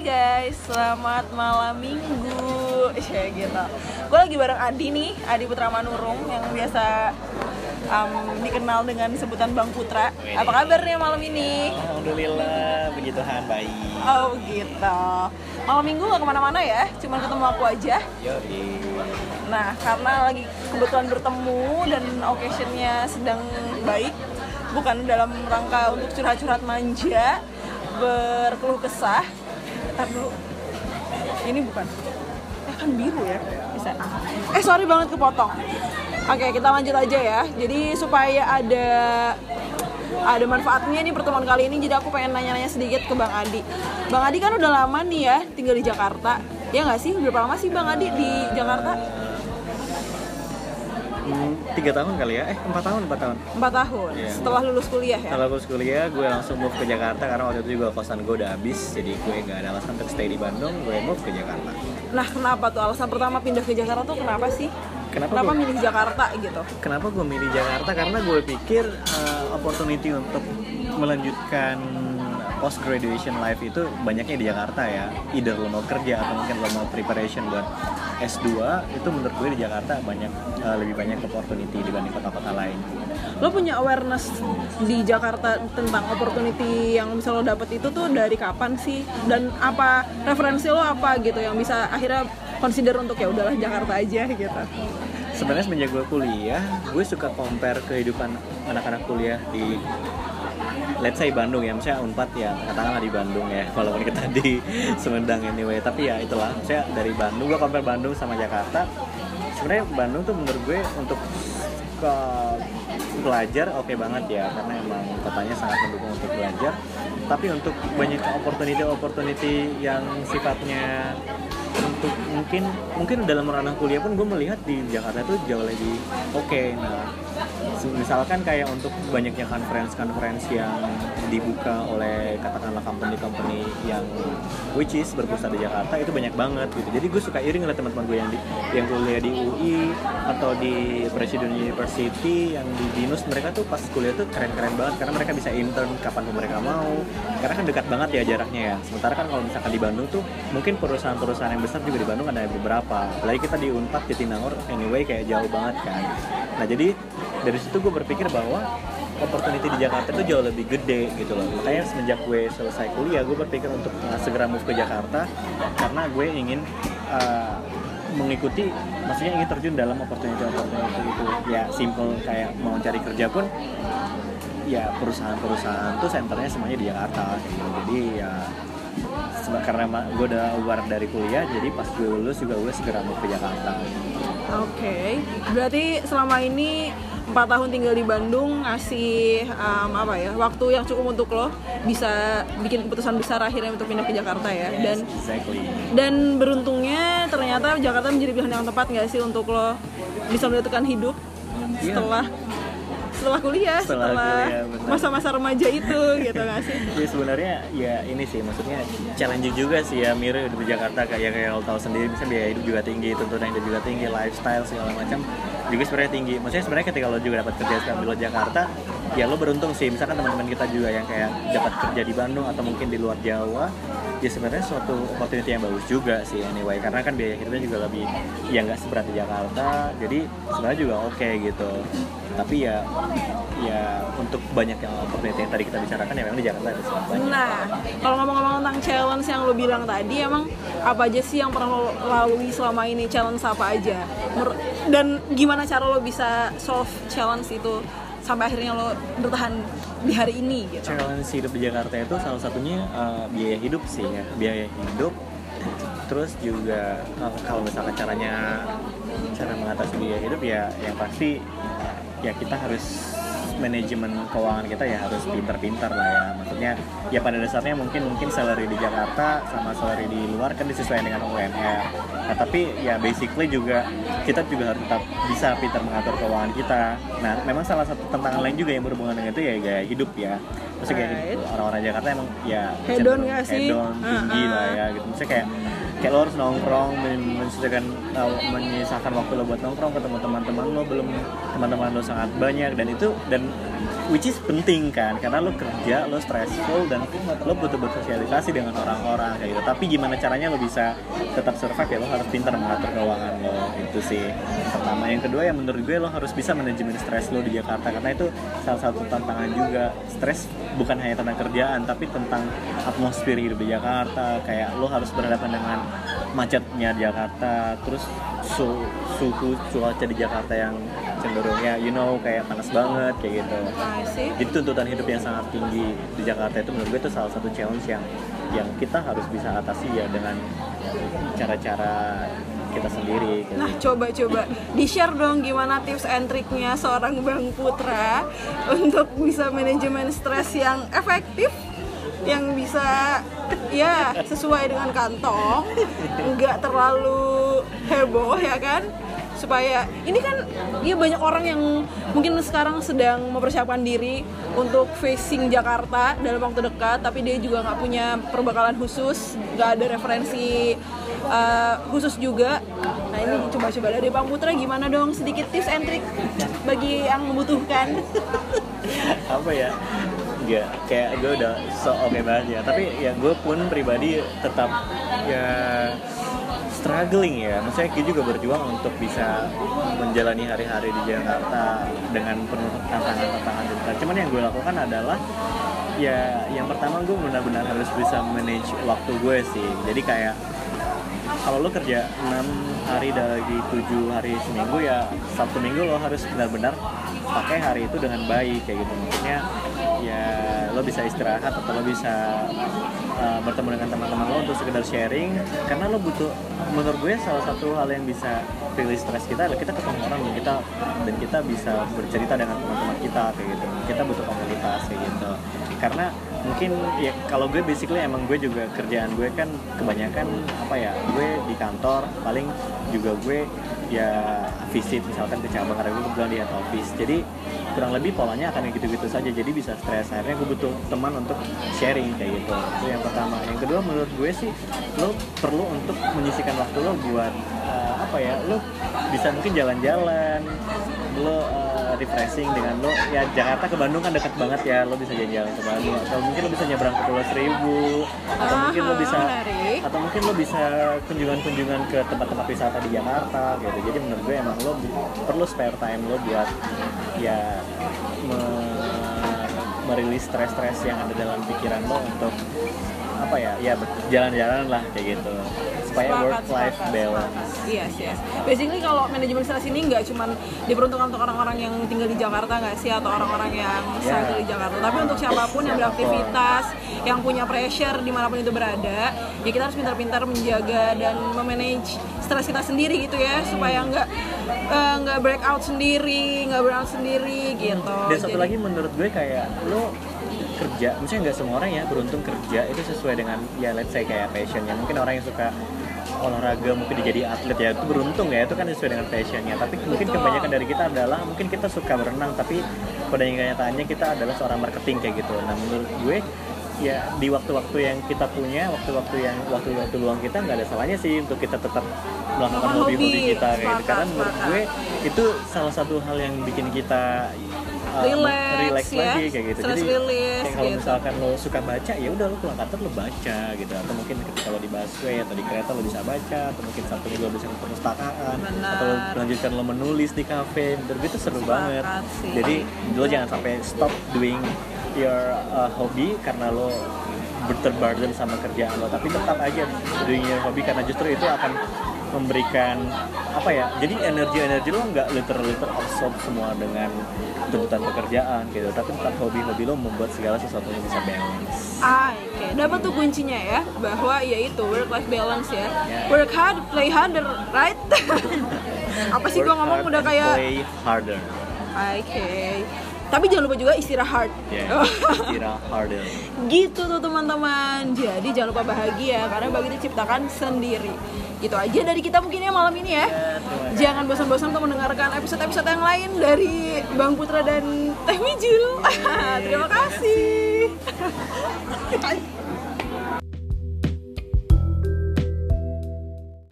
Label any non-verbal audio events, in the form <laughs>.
Hai guys, selamat malam minggu. Ya gitu. Gue lagi bareng Adi nih, Adi Putra Manurung Yang biasa um, dikenal dengan sebutan Bang Putra. Apa kabar nih malam ini? Alhamdulillah, puji Tuhan baik. Oh gitu. Malam minggu gak ke mana-mana ya, cuma ketemu aku aja. Yoi. Nah, karena lagi kebetulan bertemu dan occasionnya sedang baik Bukan dalam rangka untuk curhat-curhat manja Berkeluh kesah Ntar dulu. Ini bukan. Eh kan biru ya? Bisa. Eh sorry banget kepotong. Oke kita lanjut aja ya. Jadi supaya ada ada manfaatnya nih pertemuan kali ini jadi aku pengen nanya-nanya sedikit ke Bang Adi. Bang Adi kan udah lama nih ya tinggal di Jakarta. Ya nggak sih? Berapa lama sih Bang Adi di Jakarta tiga tahun kali ya? Eh, empat tahun, empat tahun. empat tahun Iya. setelah lulus kuliah ya Kalau lulus kuliah, gue langsung move ke Jakarta karena waktu itu juga kosan gue udah habis, jadi gue nggak ada alasan untuk stay di Bandung, gue move ke Jakarta. nah kenapa tuh alasan pertama pindah ke Jakarta tuh kenapa sih Kenapa kenapa gua- milih Jakarta gitu Kenapa gue milih Jakarta? Karena gue pikir uh, opportunity untuk melanjutkan post graduation life itu banyaknya di Jakarta ya. Either lo mau kerja atau mungkin lo mau preparation buat S2 itu menurut gue di Jakarta banyak uh, lebih banyak opportunity dibanding kota-kota lain. lo punya awareness di Jakarta tentang opportunity yang bisa lo dapet itu tuh dari kapan sih dan apa referensi lo apa gitu yang bisa akhirnya consider untuk ya udahlah Jakarta aja gitu Sebenarnya semenjak gue kuliah, gue suka compare kehidupan anak-anak kuliah di let's say Bandung ya, misalnya Unpad ya, katakanlah di Bandung ya, <laughs> walaupun kita di Sumedang anyway, tapi ya itulah, saya dari Bandung, gue compare Bandung sama Jakarta, sebenarnya Bandung tuh menurut gue untuk ke belajar oke banget ya, karena emang kotanya sangat mendukung untuk belajar, tapi untuk banyak opportunity opportunity yang sifatnya untuk mungkin mungkin dalam ranah kuliah pun gue melihat di Jakarta itu jauh lebih oke. Nah se- misalkan kayak untuk banyaknya conference conference yang dibuka oleh katakanlah company-company yang which is berpusat di Jakarta itu banyak banget gitu. Jadi gue suka iri ngeliat teman-teman gue yang di yang kuliah di UI atau di Presiden University yang di Binus mereka tuh pas kuliah tuh keren-keren banget karena mereka bisa intern kapan pun mereka mau. Karena kan dekat banget ya jaraknya ya. Sementara kan kalau misalkan di Bandung tuh mungkin perusahaan-perusahaan yang besar juga di Bandung ada beberapa. Apalagi kita di Unpad di Tinangor anyway kayak jauh banget kan. Nah jadi dari situ gue berpikir bahwa opportunity di Jakarta itu jauh lebih gede gitu loh. Makanya semenjak gue selesai kuliah gue berpikir untuk uh, segera move ke Jakarta karena gue ingin uh, mengikuti maksudnya ingin terjun dalam opportunity opportunity itu ya simple kayak mau cari kerja pun ya perusahaan-perusahaan tuh senternya semuanya di Jakarta gitu. jadi ya karena gue udah keluar dari kuliah jadi pas gue lulus juga gue segera mau ke Jakarta. Oke, berarti selama ini empat tahun tinggal di Bandung ngasih um, apa ya waktu yang cukup untuk lo bisa bikin keputusan besar akhirnya untuk pindah ke Jakarta ya. Dan exactly. dan beruntungnya ternyata Jakarta menjadi pilihan yang tepat nggak sih untuk lo bisa menentukan hidup Iya. setelah setelah kuliah Setelah masa-masa remaja itu gitu nggak sih? Ya sebenarnya ya ini sih maksudnya challenging juga sih ya Miro hidup di Jakarta kayak kayak lo tahu sendiri bisa biaya hidup juga tinggi tuntutan hidup juga tinggi lifestyle segala macam juga sebenarnya tinggi. Maksudnya sebenarnya ketika lo juga dapat kerja sekarang di luar Jakarta ya lo beruntung sih. Misalkan teman-teman kita juga yang kayak dapat kerja di Bandung atau mungkin di luar Jawa ya sebenarnya suatu opportunity yang bagus juga sih anyway. Karena kan biaya hidupnya juga lebih ya nggak seberat di Jakarta. Jadi sebenarnya juga oke gitu. Tapi ya ya untuk banyak yang opportunity yang tadi kita bicarakan ya memang di Jakarta ada sangat Nah, kalau ngomong-ngomong tentang challenge yang lo bilang tadi, emang apa aja sih yang pernah lo lalui selama ini? Challenge apa aja? Dan gimana cara lo bisa solve challenge itu sampai akhirnya lo bertahan di hari ini gitu? challenge hidup di Jakarta itu salah satunya uh, biaya hidup sih ya biaya hidup terus juga uh, kalau misalkan caranya cara mengatasi biaya hidup ya yang pasti ya kita harus manajemen keuangan kita ya harus pintar-pintar lah ya. Maksudnya ya pada dasarnya mungkin mungkin salary di Jakarta sama salary di luar kan disesuaikan dengan UMR nah tapi ya basically juga kita juga harus tetap bisa pintar mengatur keuangan kita. Nah memang salah satu tantangan lain juga yang berhubungan dengan itu ya gaya hidup ya. Maksudnya kayak orang-orang Jakarta emang ya Hedon nggak sih? hedon tinggi Uh-uh. lah ya gitu. Maksudnya kayak kayak lo harus nongkrong men- menyisihkan uh, menyisakan waktu lo buat nongkrong ketemu teman-teman lo belum teman-teman lo sangat banyak. Dan itu dan which is penting kan karena lo kerja lo stressful dan lo butuh bersosialisasi dengan orang-orang kayak gitu. Tapi gimana caranya lo bisa tetap survive ya? Lo harus pintar mengatur keuangan lo itu sih. Pertama. Yang kedua yang menurut gue lo harus bisa manajemen stres lo di Jakarta karena itu salah satu tantangan juga. Stres bukan hanya tentang kerjaan tapi tentang atmosfer hidup di Jakarta. Kayak lo harus berhadapan dengan macetnya di Jakarta terus su suhu cuaca di Jakarta yang cenderung ya you know kayak panas banget kayak gitu I see. jadi tuntutan hidup yang sangat tinggi di Jakarta itu menurut gue itu salah satu challenge yang yang kita harus bisa atasi ya dengan cara-cara kita sendiri gitu. Nah, coba-coba di-share dong gimana tips and triknya seorang Bang Putra untuk bisa manajemen stres yang efektif yang bisa ya sesuai dengan kantong, nggak terlalu heboh ya kan? supaya ini kan dia banyak orang yang mungkin sekarang sedang mempersiapkan diri untuk facing Jakarta dalam waktu dekat tapi dia juga nggak punya perbekalan khusus nggak ada referensi uh, khusus juga. Nah ini coba-coba dari Bang Putra gimana dong? Sedikit tips and trick bagi yang membutuhkan. Apa ya Enggak, kayak gue udah so oke okay banget ya. Tapi ya gue pun pribadi tetap ya struggling ya. Maksudnya kita juga berjuang untuk bisa menjalani hari-hari di Jakarta dengan penuh tantangan-tantangan dan cuman yang gue lakukan adalah ya yang pertama gue benar-benar harus bisa manage waktu gue sih. Jadi kayak kalau lo kerja 6 hari dari 7 hari seminggu ya Sabtu minggu lo harus benar-benar pakai hari itu dengan baik kayak gitu. Maksudnya ya lo bisa istirahat atau lo bisa uh, bertemu dengan teman-teman lo untuk sekedar sharing. Karena lo butuh menurut gue salah satu hal yang bisa release stress kita adalah kita ketemu orang dan kita dan kita bisa bercerita dengan teman-teman kita kayak gitu. Kita butuh komunitas kayak gitu. Karena mungkin ya kalau gue basically emang gue juga kerjaan gue kan kebanyakan apa ya gue di kantor paling juga gue ya visit misalkan ke cabang karena gue kebetulan di head office. Jadi kurang lebih polanya akan kayak gitu-gitu saja. Jadi bisa stres. Akhirnya gue butuh teman untuk sharing kayak gitu. Itu yang pertama. Yang kedua menurut gue sih lo perlu untuk menyisikan waktu lo buat apa ya lo bisa mungkin jalan-jalan lo uh, refreshing dengan lo ya Jakarta ke Bandung kan dekat banget ya lo bisa jalan-jalan ke Bandung. Atau mungkin lo bisa nyebrang ke Pulau Seribu. Atau mungkin lo bisa menarik. atau mungkin lo bisa kunjungan-kunjungan ke tempat-tempat wisata di Jakarta gitu. Jadi menurut gue emang lo perlu spare time lo buat ya me- merilis stres-stres yang ada dalam pikiran lo untuk apa ya ya jalan-jalan lah kayak gitu supaya Sepakat, work life sepakat, balance sepakat. Yes, yes. Basically kalau manajemen stres ini nggak cuma diperuntukkan untuk orang-orang yang tinggal di Jakarta nggak sih atau orang-orang yang Ya. struggle di Jakarta, tapi untuk siapa pun yang beraktivitas, yang punya pressure di mana pun itu berada, ya kita harus pintar-pintar menjaga dan memanage stres kita sendiri gitu ya, supaya nggak eh, nggak break out sendiri, nggak burn out sendiri gitu. dan satu Jadi- lagi menurut gue kayak lo kerja, maksudnya nggak semua orang ya beruntung kerja itu sesuai dengan ya let's say kayak passionnya. Mungkin orang yang suka olahraga mungkin jadi atlet ya itu beruntung ya itu kan sesuai dengan passionnya. Tapi mungkin Betul. kebanyakan dari kita adalah mungkin kita suka berenang tapi pada kenyataannya kita adalah seorang marketing kayak gitu. Nah menurut gue ya di waktu-waktu yang kita punya, waktu-waktu yang waktu-waktu luang kita nggak ada salahnya sih untuk kita tetap melakukan hobi-hobi hobi. kita kayak gitu. Karena menurut gue itu salah satu hal yang bikin kita uh, Relax, relax ya. lagi kayak gitu. Stress Jadi release, kayak kalau gitu. misalkan lo suka baca ya udah lo pulang kantor lo baca gitu atau mungkin ketika lo di busway atau di kereta lo bisa baca atau mungkin satu minggu lo bisa ke perpustakaan atau lo melanjutkan lo menulis di kafe menurut gue itu seru Sepakat banget. sih. Jadi lo jangan sampai stop doing your uh, hobby karena lo berterburden sama kerjaan lo tapi tetap aja doing your hobby karena justru itu akan memberikan apa ya jadi energi energi lo nggak literal absorb semua dengan tuntutan pekerjaan gitu tapi tetap hobi-hobi lo membuat segala sesuatunya bisa balance Ah, oke. Dapat tuh kuncinya ya, bahwa yaitu work life balance ya. Ya. Work hard, play harder, right? <laughs> Apa sih gua Work ngomong udah kayak play harder Oke. Tapi jangan lupa juga istirahat. <laughs> ya istirahat harder gitu tuh teman-teman. Jadi jangan lupa bahagia karena bahagia diciptakan sendiri. Gitu aja dari kita mungkin ya malam ini ya. Ya. Jangan bosan-bosan untuk mendengarkan episode-episode yang lain dari Bang Putra dan Teh Mijul. <laughs> terima kasih.